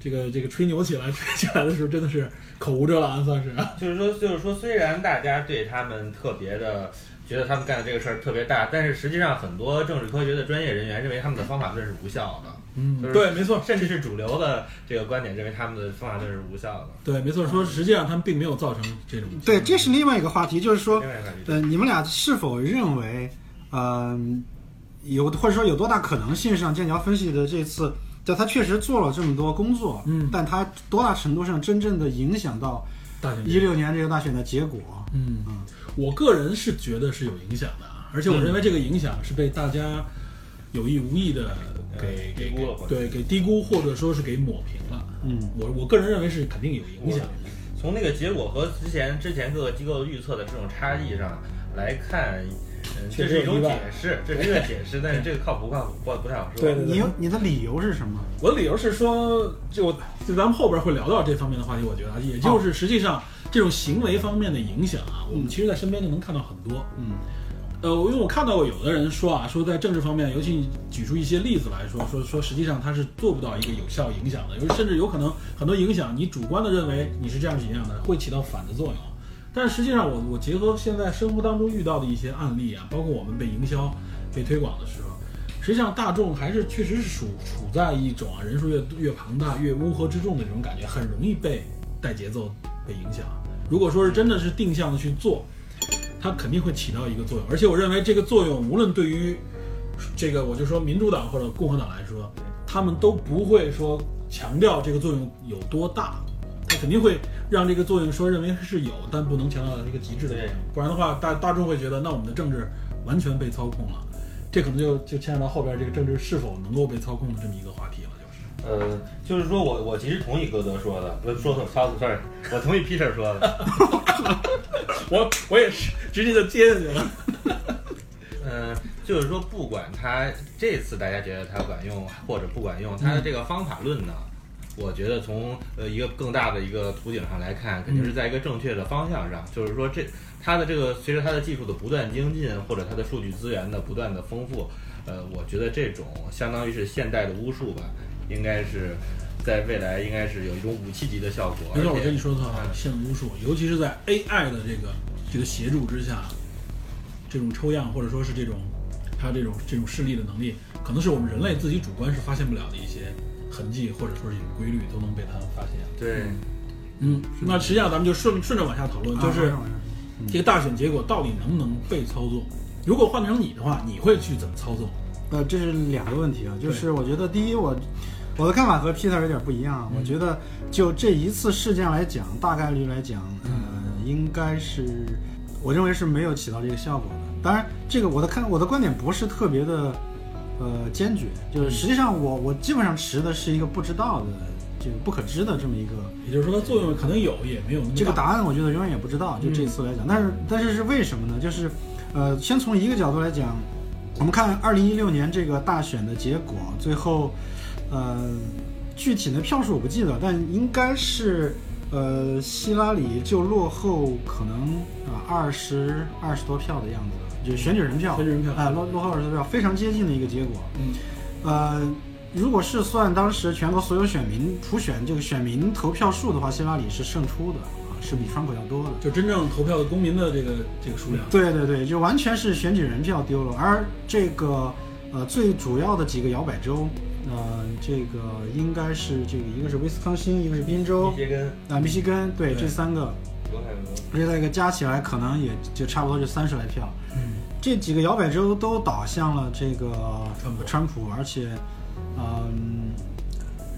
这个这个吹牛起来吹起来的时候，真的是口无遮拦，算是啊。就是说，就是说，虽然大家对他们特别的觉得他们干的这个事儿特别大，但是实际上很多政治科学的专业人员认为他们的方法论是无效的，嗯就是对，没错，甚至是主流的这个观点认为他们的方法论是无效的。对，没错，说实际上他们并没有造成这种对，这是另外一个话题，就是说呃，你们俩是否认为，呃，有或者说有多大可能性上，剑桥分析的这次，就他确实做了这么多工作，嗯但他多大程度上真正的影响到大选一六年这个大选的结果？嗯嗯，我个人是觉得是有影响的啊，而且我认为这个影响是被大家有意无意的给给低估了对给低估或者说是给抹平了。嗯，我我个人认为是肯定有影响。从那个结果和之前之前各个机构预测的这种差异上来看，这是一种解释，这是一个解释，但是这个靠谱不靠谱不不太好说。对对你有你的理由是什么？我的理由是说，就就咱们后边会聊到这方面的话题，我觉得啊，也就是实际上这种行为方面的影响啊，我们其实在身边就能看到很多。嗯，呃，因为我看到过有的人说啊，说在政治方面，尤其举出一些例子来说，说说实际上他是做不到一个有效影响的，有甚至有可能很多影响，你主观的认为你是这样是一样的，会起到反的作用。但是实际上我，我结合现在生活当中遇到的一些案例啊，包括我们被营销、被推广的时候，实际上大众还是确实是处处在一种啊人数越越庞大、越乌合之众的这种感觉，很容易被带节奏、被影响。如果说是真的是定向的去做，它肯定会起到一个作用，而且我认为这个作用无论对于这个我就说民主党或者共和党来说，他们都不会说强调这个作用有多大，他肯定会让这个作用说认为是有，但不能强调到一个极致的作用，不然的话大大众会觉得那我们的政治完全被操控了，这可能就就牵扯到后边这个政治是否能够被操控的这么一个话题了，就是。呃，就是说我我其实同意歌德说的，不是说错超 sorry，我同意 Peter 说的。我我也是直接就接下去了。嗯，就是说，不管他这次大家觉得它管用或者不管用，他的这个方法论呢，我觉得从呃一个更大的一个图景上来看，肯定是在一个正确的方向上。就是说这，它的这个随着它的技术的不断精进，或者它的数据资源的不断的丰富，呃，我觉得这种相当于是现代的巫术吧，应该是在未来应该是有一种武器级的效果。没错，而且我跟你说的很好，现巫术，尤其是在 AI 的这个这个协助之下，这种抽样或者说是这种它这种这种视力的能力，可能是我们人类自己主观是发现不了的一些痕迹，或者说是一种规律，都能被它发现。对。嗯，那实际上咱们就顺顺着往下讨论，就是啊这个大选结果到底能不能被操纵？如果换成你的话，你会去怎么操纵？呃，这是两个问题啊，就是我觉得第一，我我的看法和 Peter 有点不一样。我觉得就这一次事件来讲，大概率来讲，呃，应该是我认为是没有起到这个效果的。当然，这个我的看我的观点不是特别的呃坚决，就是实际上我我基本上持的是一个不知道的这个不可知的这么一个也就是说，它作用可能有，也没有那么这个答案我觉得永远也不知道，就这次来讲。但是但是是为什么呢？就是，呃，先从一个角度来讲，我们看二零一六年这个大选的结果，最后，呃，具体的票数我不记得，但应该是，呃，希拉里就落后可能啊二十二十多票的样子，就选举人票，选举人票哎、落落后二十多票，非常接近的一个结果。嗯，呃，如果是算当时全国所有选民普选这个选民投票数的话，希拉里是胜出的啊，是比川普要多的。就真正投票的公民的这个这个数量。对对对，就完全是选举人票丢了，而这个呃最主要的几个摇摆州，呃，这个应该是这个一个是威斯康星，一个是宾州密歇根、啊，密歇根，对，对这三个，俄亥俄，这那个加起来可能也就差不多就三十来票。嗯，这几个摇摆州都倒向了这个川普川普，而且，嗯，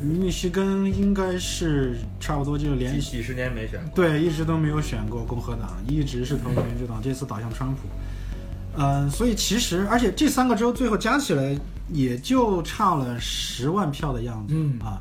密歇根应该是差不多就连几几十年没选过。对一直都没有选过共和党，一直是投民主党，这次倒向川普。嗯，所以其实，而且这三个州最后加起来也就差了十万票的样子。嗯啊，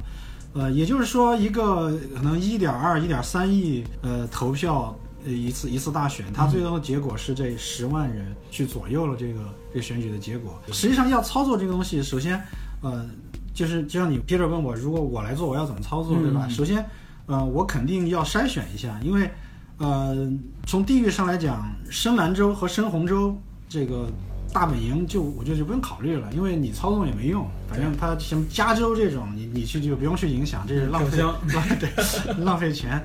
呃，也就是说，一个可能一点二、一点三亿呃投票呃一次一次大选，它最终的结果是这十万人去左右了这个这个选举的结果。实际上要操作这个东西，首先呃就是就像你接着问我，如果我来做，我要怎么操作，对吧？嗯首先呃我肯定要筛选一下，因为呃从地域上来讲，深蓝州和深红州这个。大本营就我觉得就不用考虑了，因为你操纵也没用，反正它像加州这种，你你去就不用去影响，这 是浪费浪对浪费钱。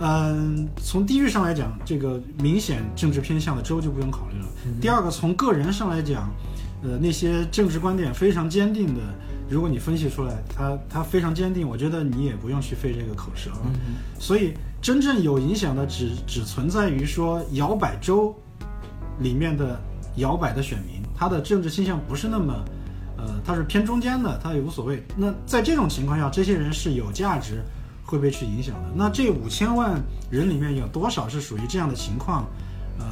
嗯，从地域上来讲，这个明显政治偏向的州就不用考虑了。第二个，从个人上来讲，呃，那些政治观点非常坚定的，如果你分析出来，他他非常坚定，我觉得你也不用去费这个口舌了。所以，真正有影响的只只存在于说摇摆州里面的摇摆的选民，他的政治倾向不是那么。呃，他是偏中间的，他也无所谓。那在这种情况下，这些人是有价值，会被去影响的。那这五千万人里面有多少是属于这样的情况？呃，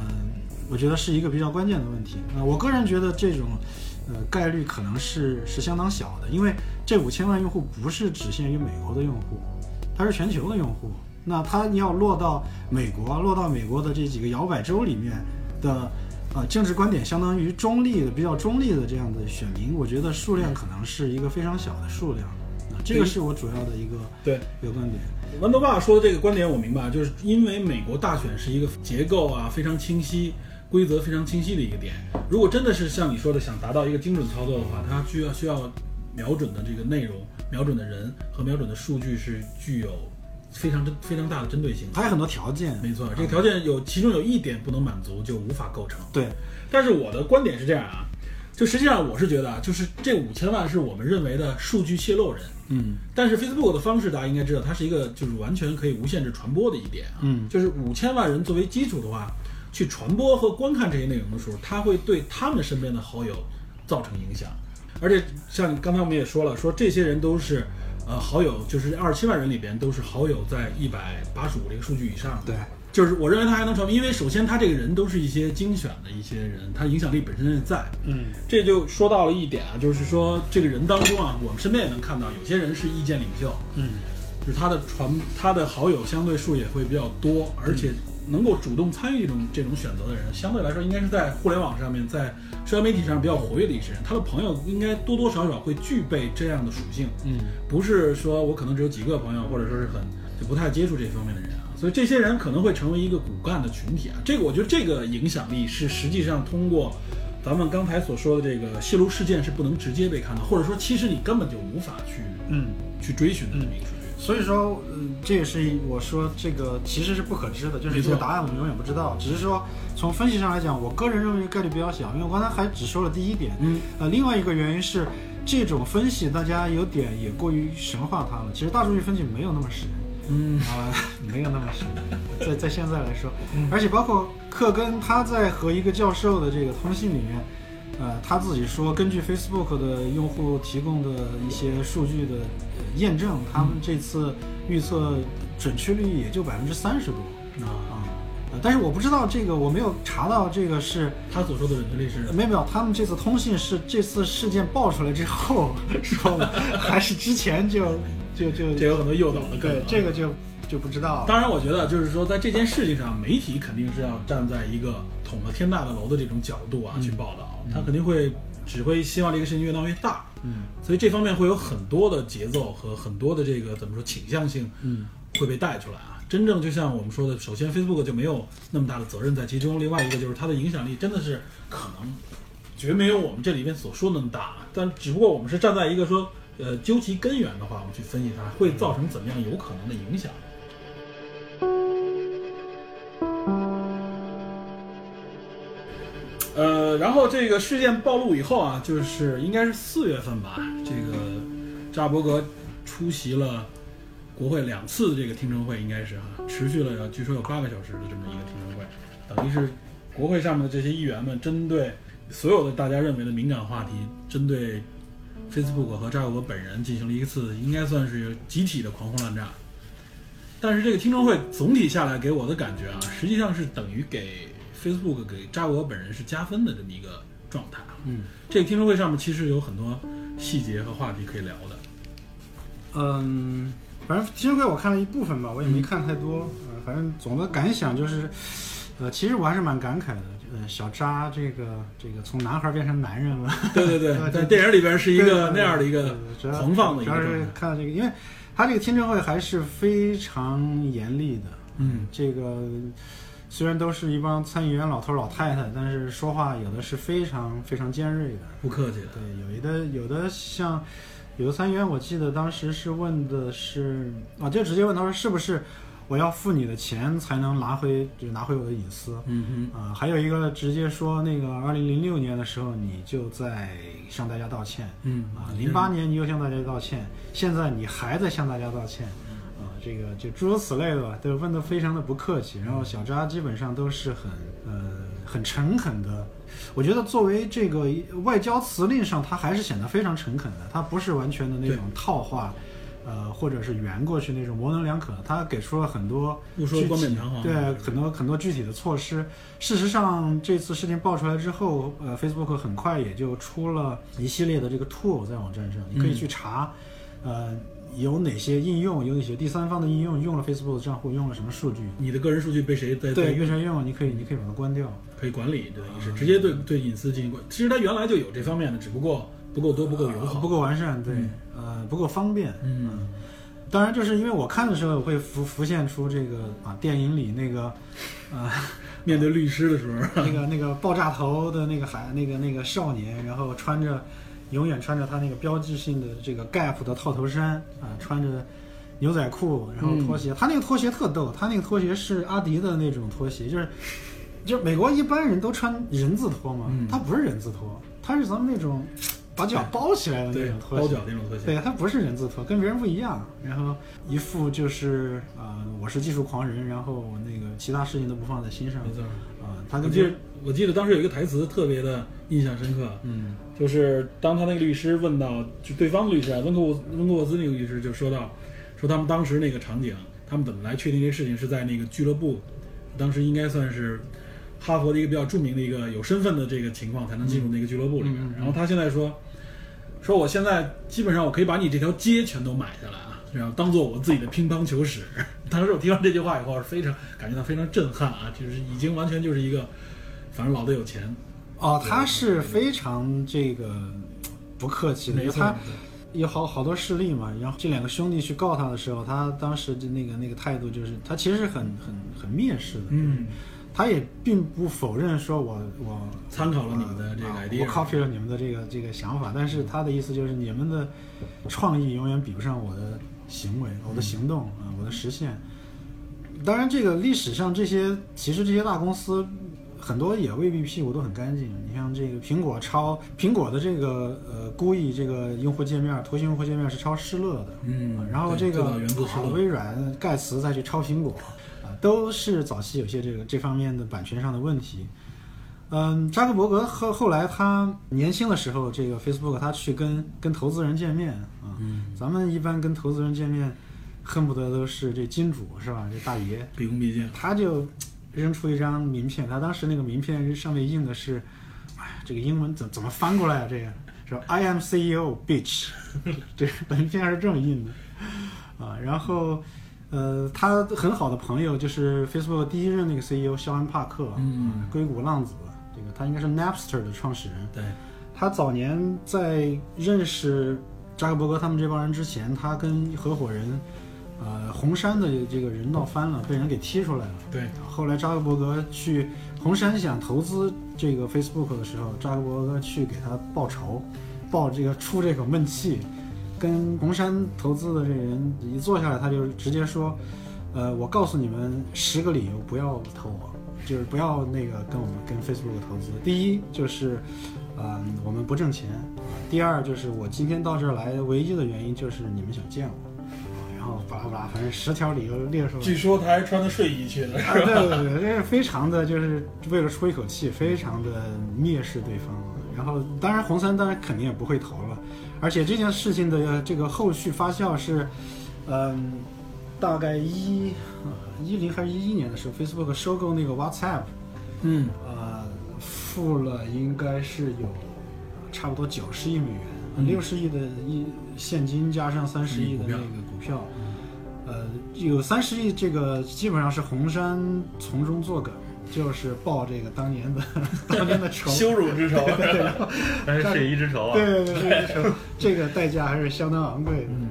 我觉得是一个比较关键的问题。呃，我个人觉得这种呃概率可能是是相当小的，因为这五千万用户不是只限于美国的用户，它是全球的用户。那它要落到美国，落到美国的这几个摇摆州里面的。呃，政治观点相当于中立的、比较中立的这样的选民，我觉得数量可能是一个非常小的数量。啊，这个是我主要的一个对。一个观点。豌豆爸说的这个观点我明白，就是因为美国大选是一个结构啊非常清晰、规则非常清晰的一个点。如果真的是像你说的想达到一个精准操作的话，它需要需要瞄准的这个内容、瞄准的人和瞄准的数据是具有非常针非常大的针对性。还有很多条件，没错，这个条件有其中有一点不能满足，就无法构成。对，但是我的观点是这样啊，就实际上我是觉得啊，就是这五千万是我们认为的数据泄露人。嗯但是 Facebook 的方式，大家应该知道，它是一个就是完全可以无限制传播的一点啊。嗯就是五千万人作为基础的话，去传播和观看这些内容的时候，它会对他们身边的好友造成影响。而且像刚才我们也说了，说这些人都是呃好友，就是二十七万人里边都是好友在一百八十五这个数据以上的。对，就是我认为他还能传播，因为首先他这个人都是一些精选的一些人，他影响力本身也在。嗯这就说到了一点啊，就是说这个人当中啊，我们身边也能看到，有些人是意见领袖，嗯就是他的传他的好友相对数也会比较多，而且能够主动参与这种这种选择的人，相对来说应该是在互联网上面，在社交媒体上比较活跃的一些人，他的朋友应该多多少少会具备这样的属性，嗯不是说我可能只有几个朋友，或者说是很就不太接触这方面的人啊，所以这些人可能会成为一个骨干的群体啊。这个我觉得这个影响力是实际上通过咱们刚才所说的这个泄露事件是不能直接被看到，或者说其实你根本就无法去嗯。去追寻的这么一个。所以说，嗯，这也是我说这个其实是不可知的，就是这个答案我们永远不知道。只是说从分析上来讲，我个人认为概率比较小，因为我刚才还只说了第一点。嗯，呃，另外一个原因是这种分析大家有点也过于神化它了。其实大数据分析没有那么神。嗯啊、没有那么神，在在现在来说，而且包括克根他在和一个教授的这个通信里面，呃，他自己说，根据 Facebook 的用户提供的一些数据的呃验证，他们这次预测准确率也就百分之三十多啊，啊、呃但是我不知道这个，我没有查到这个是他所说的准确率是没有没有，他们这次通信是这次事件爆出来之后 说的，还是之前就就就这有很多诱导的梗对啊。这个就就不知道了。当然，我觉得就是说，在这件事情上，媒体肯定是要站在一个捅了天大的楼的这种角度啊、去报道，他肯定会只会希望这个事情越闹越大。嗯所以这方面会有很多的节奏和很多的这个怎么说倾向性嗯会被带出来啊。真正就像我们说的，首先 Facebook 就没有那么大的责任在其中，另外一个就是它的影响力真的是可能绝没有我们这里面所说的那么大，但只不过我们是站在一个说呃究其根源的话，我们去分析它会造成怎么样有可能的影响。呃，然后这个事件暴露以后啊，就是应该是四月份吧，这个扎伯格出席了国会两次的这个听证会，应该是哈，持续了据说有八个小时的这么一个听证会，等于是国会上面的这些议员们针对所有的大家认为的敏感话题，针对 Facebook 和扎克伯格本人进行了一次应该算是集体的狂轰滥炸。但是这个听证会总体下来给我的感觉啊，实际上是等于给 Facebook 给扎克伯本人是加分的这么一个状态啊。嗯，这个听证会上面其实有很多细节和话题可以聊的。嗯，反正听证会我看了一部分吧，我也没看太多。呃，反正总的感想就是，呃，其实我还是蛮感慨的。呃，小扎这个这个从男孩变成男人了。对对对，在电影里边是一个那样的一个主要狂放的一主要是个。看到这个，因为他这个听证会还是非常严厉的。嗯，这个虽然都是一帮参议员老头老太太，但是说话有的是非常非常尖锐的。不客气的。对，有的有的像有的参议员，我记得当时是问的是啊，就直接问他说是不是我要付你的钱才能拿回，就拿回我的隐私。嗯啊、还有一个直接说，那个二零零六年的时候，你就在向大家道歉，嗯啊，零八年你又向大家道歉，现在你还在向大家道歉，啊，这个就诸如此类的吧，都问得非常的不客气。然后小扎基本上都是很呃很诚恳的，我觉得作为这个外交辞令上，他还是显得非常诚恳的，他不是完全的那种套话。呃，或者是圆过去那种模棱两可，他给出了很多不说冠冕堂皇对很多很多具体的措施。事实上，这次事情爆出来之后，呃，Facebook 很快也就出了一系列的这个 tool 在网站上，你可以去查，呃，有哪些应用，有哪些第三方的应用用了 Facebook 的账户，用了什么数据，你的个人数据被谁在对，在越谁用，你可以你可以把它关掉。可以管理，等于是直接对对隐私进行管。其实它原来就有这方面的，只不过不够多，不够友好，不够完善，对，嗯呃，不够方便。嗯当然，就是因为我看的时候会浮浮现出这个啊，电影里那个，啊、面对律师的时候，那个那个爆炸头的那个孩那个那个少年，然后穿着永远穿着他那个标志性的这个 Gap 的套头衫啊，穿着牛仔裤，然后拖鞋，他那个拖鞋特逗，他那个拖鞋是阿迪的那种拖鞋，就是就是美国一般人都穿人字拖嘛，嗯。他不是人字拖，他是咱们那种把脚包起来的那对种拖鞋，包脚那种拖鞋，对，他不是人字拖，跟别人不一样。然后一副就是啊、我是技术狂人，然后那个其他事情都不放在心上没错。啊、他我记得跟别人我记得当时有一个台词特别的印象深刻，嗯就是当他那个律师问到，就对方的律师啊，温克沃温克沃兹那个律师就说到，说他们当时那个场景，他们怎么来确定这个事情是在那个俱乐部，当时应该算是哈佛的一个比较著名的一个有身份的这个情况才能进入那个俱乐部里面。然后他现在说，说我现在基本上我可以把你这条街全都买下来啊，然后当做我自己的乒乓球室。当时我听完这句话以后，是非常感觉到非常震撼啊，就是已经完全就是一个，反正老子有钱，哦，他是非常这个不客气的，因为他有好好多事例嘛。然后这两个兄弟去告他的时候，他当时的那个那个态度就是，他其实是很很很蔑视的。嗯，他也并不否认说我我参考了你们的这个啊 idea 我 copy 了你们的这个这个想法，但是他的意思就是你们的创意永远比不上我的行为、我的行动啊、我的实现。当然，这个历史上这些其实这些大公司很多也未必屁股都很干净。你像这个苹果抄苹果的这个呃故意这个用户界面图形用户界面是抄施乐的，嗯啊然后这个微软盖茨再去抄苹果，啊，都是早期有些这个这方面的版权上的问题。嗯，扎克伯格后后来他年轻的时候，这个 Facebook 他去跟跟投资人见面啊，嗯，咱们一般跟投资人见面，恨不得都是这金主是吧？这大爷，毕恭毕敬，他就扔出一张名片，他当时那个名片上面印的是，哎，这个英文怎怎么翻过来啊？这个说 I am CEO bitch，这个名片上是这么印的啊。然后，呃，他很好的朋友就是 Facebook 第一任那个 CEO 肖恩帕克，嗯硅谷浪子，这个他应该是 Napster 的创始人。对，他早年在认识扎克伯格他们这帮人之前，他跟合伙人，呃，红杉的这个人闹翻了，被人给踢出来了。对，后来扎克伯格去红杉想投资这个 Facebook 的时候，扎克伯格去给他报仇，报这个出这口闷气，跟红杉投资的这人一坐下来，他就直接说，呃，我告诉你们十个理由不要投我，就是不要那个跟我们跟 Facebook 投资。第一就是，呃，我们不挣钱；第二就是我今天到这儿来唯一的原因就是你们想见我，啊然后巴拉巴拉，反正十条理由列出来。据说他还穿着睡衣去了，啊，对对对，这是非常的，就是为了出一口气，非常的蔑视对方。然后，当然红杉当然肯定也不会投了，而且这件事情的这个后续发酵是，嗯，大概一一零还是一一年的时候，Facebook 收购那个 WhatsApp，嗯，呃，付了应该是有差不多九十亿美元，嗯。六十亿的一现金加上三十亿的那个股票，呃，有三十亿，这个基本上是红杉从中作梗，就是报这个当年的 当年的仇。羞辱之仇。但是血一之仇啊。对对对，这个这个代价还是相当昂贵的。嗯，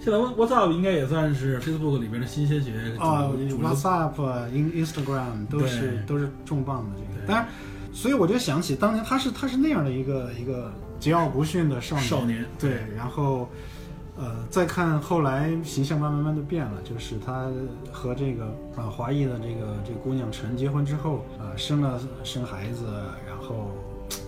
现在 WhatsApp 应该也算是 Facebook 里边的新鲜血啊，WhatsApp、In Instagram 都是都是重磅的这个，当然，所以我就想起当年他是他是那样的一个一个桀骜不驯的少年，少年对，然后呃再看后来形象慢慢慢的变了，就是他和这个啊华裔的这个这个姑娘陈结婚之后，呃生了生孩子，然后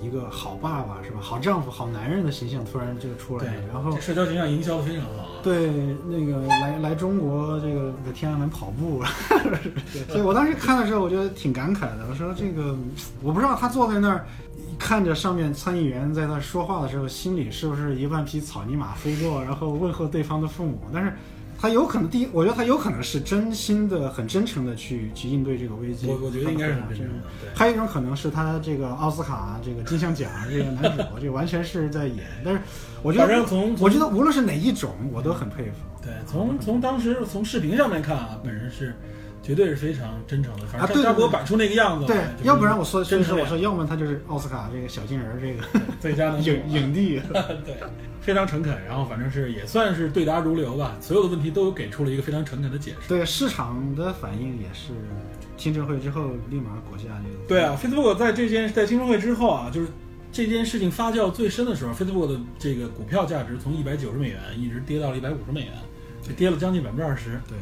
一个好爸爸是吧，好丈夫、好男人的形象突然就出来对了，，然后社交形象营销的非常好。对，那个来来中国这个在天安门跑步，所以我当时看的时候，我觉得挺感慨的。我说这个，我不知道他坐在那儿，看着上面参议员在那说话的时候，心里是不是一万匹草泥马飞过，然后问候对方的父母。但是他有可能，第一，我觉得他有可能是真心的、很真诚的去去应对这个危机。我我觉得应该是很真真诚的。对，还有一种可能是他这个奥斯卡这个金像奖这个男主，这完全是在演。但是我觉得反正从我觉得无论是哪一种，我都很佩服。对，从从当时从视频上面看啊，本人是绝对是非常真诚的。反正啊对扎博摆出那个样子，对就是，要不然我说真实真是我说，要么他就是奥斯卡这个小金人儿这个 影影帝。对，非常诚恳，然后反正是也算是对答如流吧，所有的问题都给出了一个非常诚恳的解释。对市场的反应也是，听证会之后立马股价就对啊，Facebook 在这件在听证会之后啊，就是这件事情发酵最深的时候，Facebook 的这个股票价值从一百九十美元一直跌到了一百五十美元，就跌了将近百分之二十。对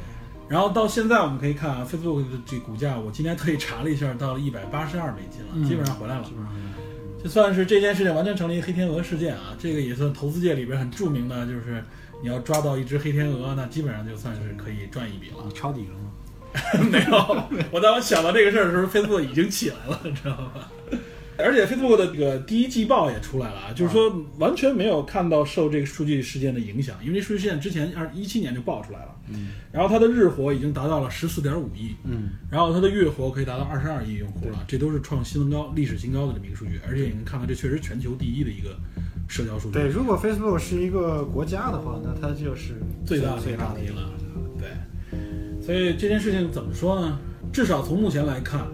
然后到现在我们可以看啊，Facebook 的这股价，我今天特意查了一下，到了一百八十二美金了，嗯基本上回来了是不是就算是这件事情完全成了一个黑天鹅事件啊，这个也算投资界里边很著名的，就是你要抓到一只黑天鹅，那基本上就算是可以赚一笔了。你抄底了吗？没有，我当我想到这个事儿的时候，Facebook 已经起来了，你知道吧？而且 Facebook 的这个第一季报也出来了啊，就是说完全没有看到受这个数据事件的影响，因为这数据事件之前二一七年就爆出来了，嗯然后它的日活已经达到了十四点五亿，嗯，然后它的月活可以达到二十二亿用户了，这都是创新高、历史新高的这么一个数据，而且也能看到这确实全球第一的一个社交数据，对，如果 Facebook 是一个国家的话，那它就是最大最大的一个了。对，所以这件事情怎么说呢？至少从目前来看，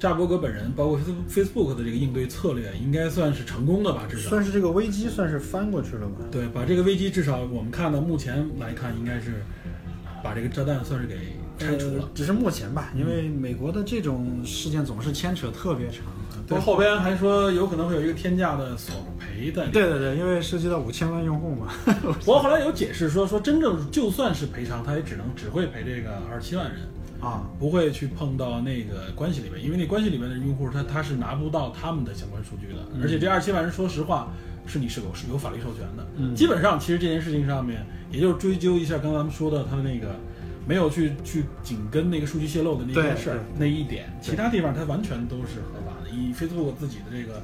扎伯格本人包括 Facebook 的这个应对策略，应该算是成功的吧？至少算是这个危机算是翻过去了吧？对，把这个危机至少我们看到目前来看，应该是把这个炸弹算是给拆除了。呃只是目前吧，因为美国的这种事件总是牵扯特别长。不过后边还说有可能会有一个天价的索赔的。对对对，因为涉及到五千万用户嘛。不过后来有解释说，说真正就算是赔偿，他也只能只会赔这个二十七万人。啊，不会去碰到那个关系里面，因为那关系里面的用户他他是拿不到他们的相关数据的，而且这二十七万人说实话是你是有是有法律授权的，嗯。基本上其实这件事情上面，也就是追究一下刚才咱们说的他的那个没有去去紧跟那个数据泄露的那件事儿那一点，其他地方它完全都是合法的。以 Facebook 自己的这个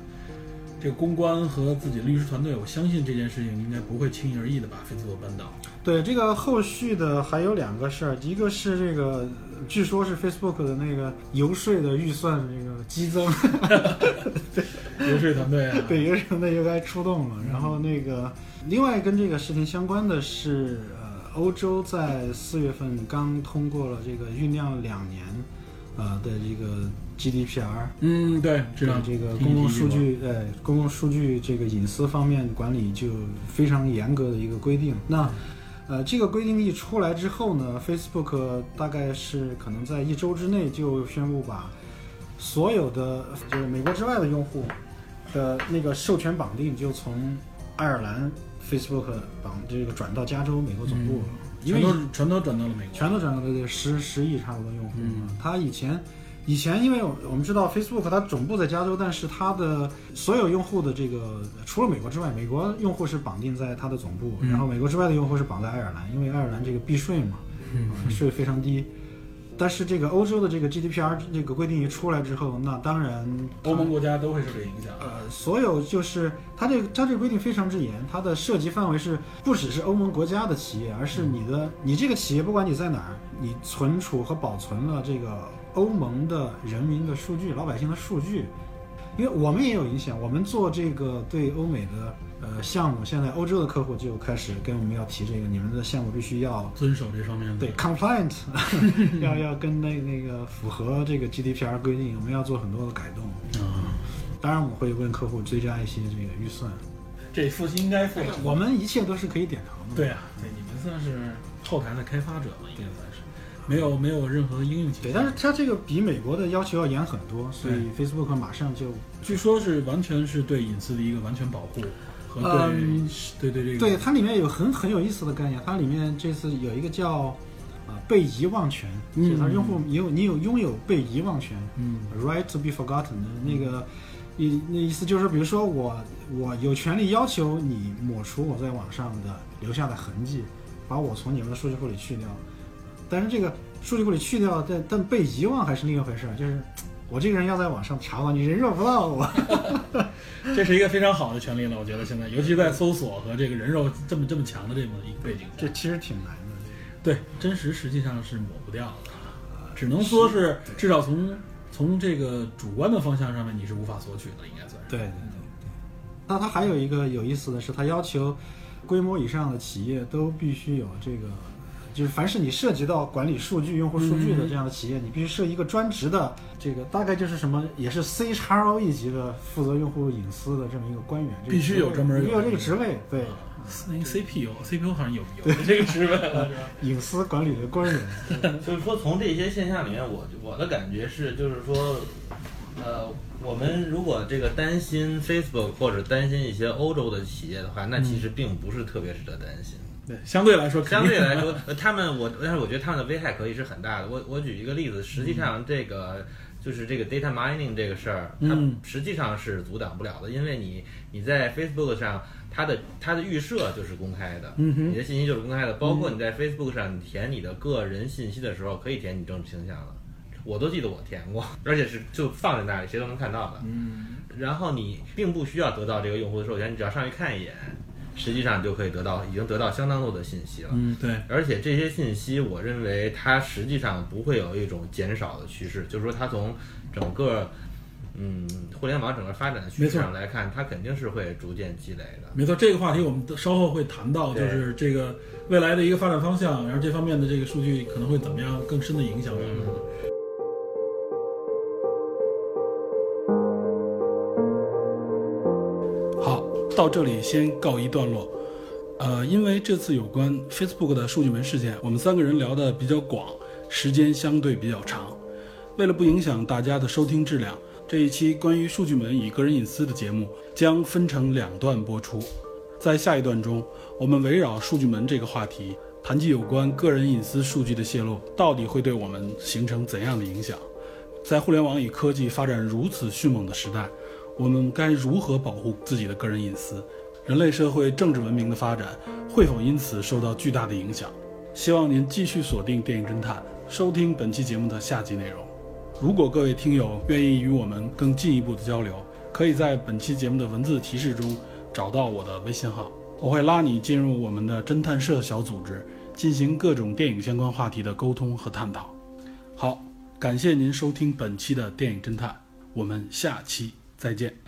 这个公关和自己的律师团队，我相信这件事情应该不会轻易而易的把 Facebook 扳倒。对这个后续的还有两个事儿，一个是这个，据说是 Facebook 的那个游说的预算这个激增，游说团队啊，对，游说团队又该出动了。然后那个，另外跟这个事情相关的是，呃，欧洲在四月份刚通过了这个酝酿两年，呃的这个 GDPR，嗯，对，知道。这个公共数据，呃，公共数据这个隐私方面管理就非常严格的一个规定。那，呃，这个规定一出来之后呢，Facebook 大概是可能在一周之内就宣布把所有的就是美国之外的用户的那个授权绑定就从爱尔兰 Facebook 绑这个转到加州美国总部了，因为全都全都转到了美国。全都转到了这十十亿差不多用户。嗯，他以前以前因为我们知道 Facebook 它总部在加州，但是它的所有用户的这个除了美国之外，美国用户是绑定在它的总部，然后美国之外的用户是绑在爱尔兰，因为爱尔兰这个避税嘛，嗯，税非常低。但是这个欧洲的这个 GDPR 这个规定一出来之后，那当然欧盟国家都会受这影响。呃，所有就是它这个它这个规定非常之严，它的涉及范围是不只是欧盟国家的企业，而是你的你这个企业不管你在哪儿，你存储和保存了这个欧盟的人民的数据、老百姓的数据，因为我们也有影响，我们做这个对欧美的呃项目，现在欧洲的客户就开始跟我们要提这个，你们的项目必须要遵守这方面的对 compliant，要要跟那那个符合这个 GDPR 规定，我们要做很多的改动。啊，当然，我们会问客户追加一些这个预算，这付应该付的。我们一切都是可以点头的。对啊，对，你们算是后台的开发者嘛，应该算是，没有没有任何应用对。但是它这个比美国的要求要严很多，所以 Facebook 马上就据说是完全是对隐私的一个完全保护和对、嗯对对这个对它里面有很很有意思的概念，它里面这次有一个叫啊、被遗忘权，嗯就是它用户你有你有拥有被遗忘权嗯，right to be forgotten 的那个。意那意思就是，比如说我我有权利要求你抹除我在网上的留下的痕迹，把我从你们的数据库里去掉。但是这个数据库里去掉，但但被遗忘还是另一回事儿，就是我这个人要在网上查到，你人肉不到我。这是一个非常好的权利了，我觉得现在，尤其在搜索和这个人肉这么这么强的这么一个背景下，这其实挺难的。对真实实际上是抹不掉的，只能说是至少从从这个主观的方向上面你是无法索取的，应该算是。对对对对。那它还有一个有意思的是，它要求规模以上的企业都必须有这个，就是凡是你涉及到管理数据、用户数据的这样的企业，你必须设一个专职的这个，大概就是什么，也是 CHRO 一级的负责用户隐私的这么一个官员，这个必须有专门有你有这个职位，对，那个 CPU CPU 好像有有这个职位了，隐私管理的官员。就是说，从这些现象里面，我我的感觉是，就是说，呃，我们如果这个担心 Facebook 或者担心一些欧洲的企业的话，那其实并不是特别值得担心。对，相对来说，相对来说，呃他们我，但是我觉得他们的危害可以是很大的。我我举一个例子，实际上这个就是这个 data mining 这个事儿，它嗯实际上是阻挡不了的，因为你你在 Facebook 上，它的它的预设就是公开的，嗯你的信息就是公开的，包括你在 Facebook 上你填你的个人信息的时候，可以填你政治倾向的。我都记得我填过，而且是就放在那里，谁都能看到的。嗯，然后你并不需要得到这个用户的授权，你只要上去看一眼，实际上就可以得到已经得到相当多的信息了。嗯，对，而且这些信息，我认为它实际上不会有一种减少的趋势，就是说它从整个嗯互联网整个发展的趋势上来看，它肯定是会逐渐积累的。没错，这个话题我们稍后会谈到，就是这个未来的一个发展方向，然后这方面的这个数据可能会怎么样更深的影响我们。好，到这里先告一段落。呃，因为这次有关 Facebook 的数据门事件，我们三个人聊得比较广，时间相对比较长。为了不影响大家的收听质量，这一期关于数据门与个人隐私的节目将分成两段播出。在下一段中，我们围绕数据门这个话题，谈及有关个人隐私数据的泄露到底会对我们形成怎样的影响。在互联网与科技发展如此迅猛的时代，我们该如何保护自己的个人隐私？人类社会政治文明的发展会否因此受到巨大的影响？希望您继续锁定电影侦探，收听本期节目的下集内容。如果各位听友愿意与我们更进一步的交流，可以在本期节目的文字提示中找到我的微信号，我会拉你进入我们的侦探社小组织，进行各种电影相关话题的沟通和探讨。好，感谢您收听本期的电影侦探，我们下期再见。